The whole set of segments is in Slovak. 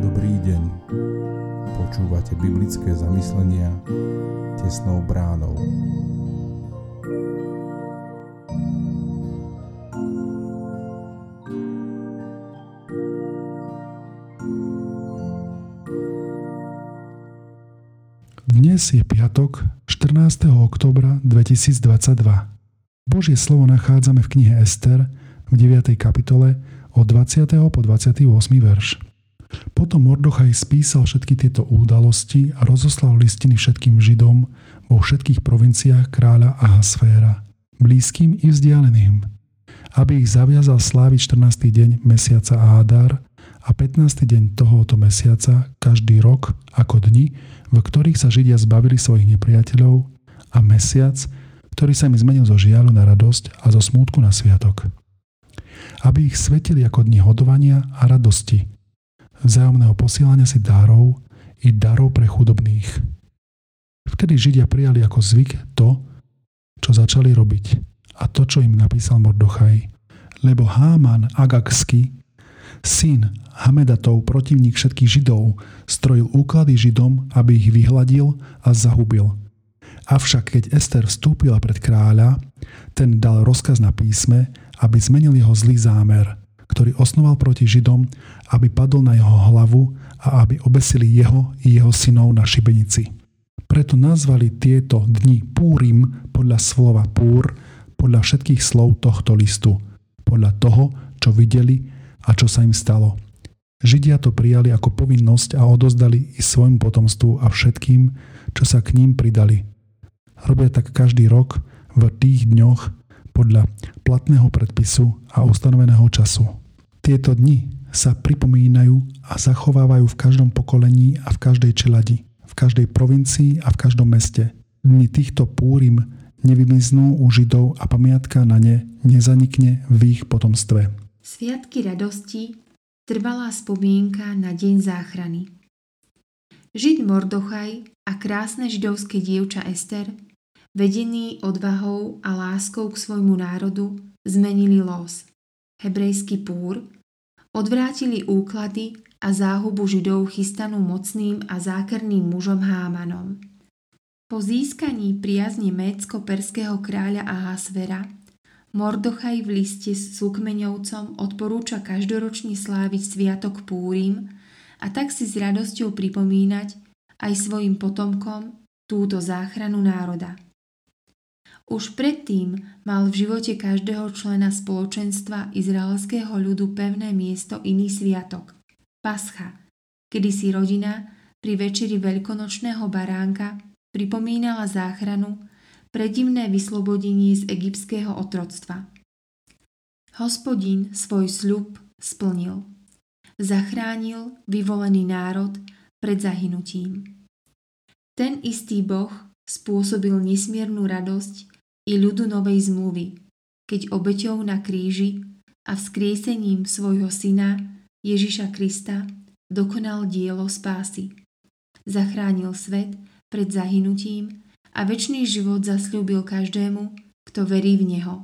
Dobrý deň. Počúvate biblické zamyslenia tesnou bránou. Dnes je piatok, 14. oktobra 2022. Božie slovo nachádzame v knihe Ester v 9. kapitole od 20. po 28. verš. Potom Mordochaj spísal všetky tieto udalosti a rozoslal listiny všetkým Židom vo všetkých provinciách kráľa Ahasféra, blízkym i vzdialeným, aby ich zaviazal sláviť 14. deň mesiaca Ádar a 15. deň tohoto mesiaca každý rok ako dni, v ktorých sa Židia zbavili svojich nepriateľov a mesiac, ktorý sa im zmenil zo žialu na radosť a zo smútku na sviatok. Aby ich svetili ako dni hodovania a radosti, vzájomného posielania si darov i darov pre chudobných. Vtedy Židia prijali ako zvyk to, čo začali robiť a to, čo im napísal Mordochaj. Lebo Háman Agagsky, syn Hamedatov, protivník všetkých Židov, strojil úklady Židom, aby ich vyhladil a zahubil. Avšak keď Ester vstúpila pred kráľa, ten dal rozkaz na písme, aby zmenil jeho zlý zámer, ktorý osnoval proti Židom, aby padol na jeho hlavu a aby obesili jeho i jeho synov na šibenici. Preto nazvali tieto dni Púrim podľa slova Púr, podľa všetkých slov tohto listu, podľa toho, čo videli a čo sa im stalo. Židia to prijali ako povinnosť a odozdali i svojmu potomstvu a všetkým, čo sa k ním pridali. Robia tak každý rok v tých dňoch podľa platného predpisu a ustanoveného času. Tieto dni sa pripomínajú a zachovávajú v každom pokolení a v každej čeladi, v každej provincii a v každom meste. Dni týchto púrim nevymiznú u Židov a pamiatka na ne nezanikne v ich potomstve. Sviatky radosti trvalá spomienka na deň záchrany. Žid Mordochaj a krásne židovské dievča Ester, vedený odvahou a láskou k svojmu národu, zmenili los. Hebrejský púr odvrátili úklady a záhubu židov chystanú mocným a zákerným mužom Hámanom. Po získaní priazne Mécko-perského kráľa Ahasvera Mordochaj v liste s súkmeňovcom odporúča každoročne sláviť sviatok Púrim a tak si s radosťou pripomínať aj svojim potomkom túto záchranu národa. Už predtým mal v živote každého člena spoločenstva izraelského ľudu pevné miesto iný sviatok – Pascha, kedy si rodina pri večeri veľkonočného baránka pripomínala záchranu predivné vyslobodenie z egyptského otroctva. Hospodin svoj sľub splnil. Zachránil vyvolený národ pred zahynutím. Ten istý Boh spôsobil nesmiernu radosť i ľudu novej zmluvy, keď obeťou na kríži a vzkriesením svojho syna Ježiša Krista dokonal dielo spásy. Zachránil svet pred zahynutím a väčší život zasľúbil každému, kto verí v Neho.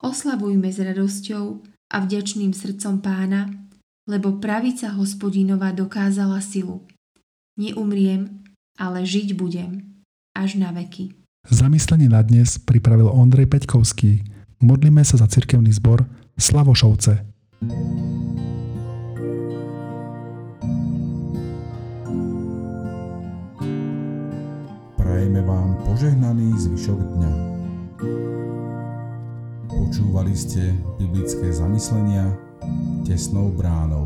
Oslavujme s radosťou a vďačným srdcom pána, lebo pravica hospodinova dokázala silu. Neumriem, ale žiť budem, až na veky. Zamyslenie na dnes pripravil Ondrej Peťkovský. Modlíme sa za cirkevný zbor Slavošovce. Prajeme vám požehnaný zvyšok dňa. Počúvali ste biblické zamyslenia tesnou bránou.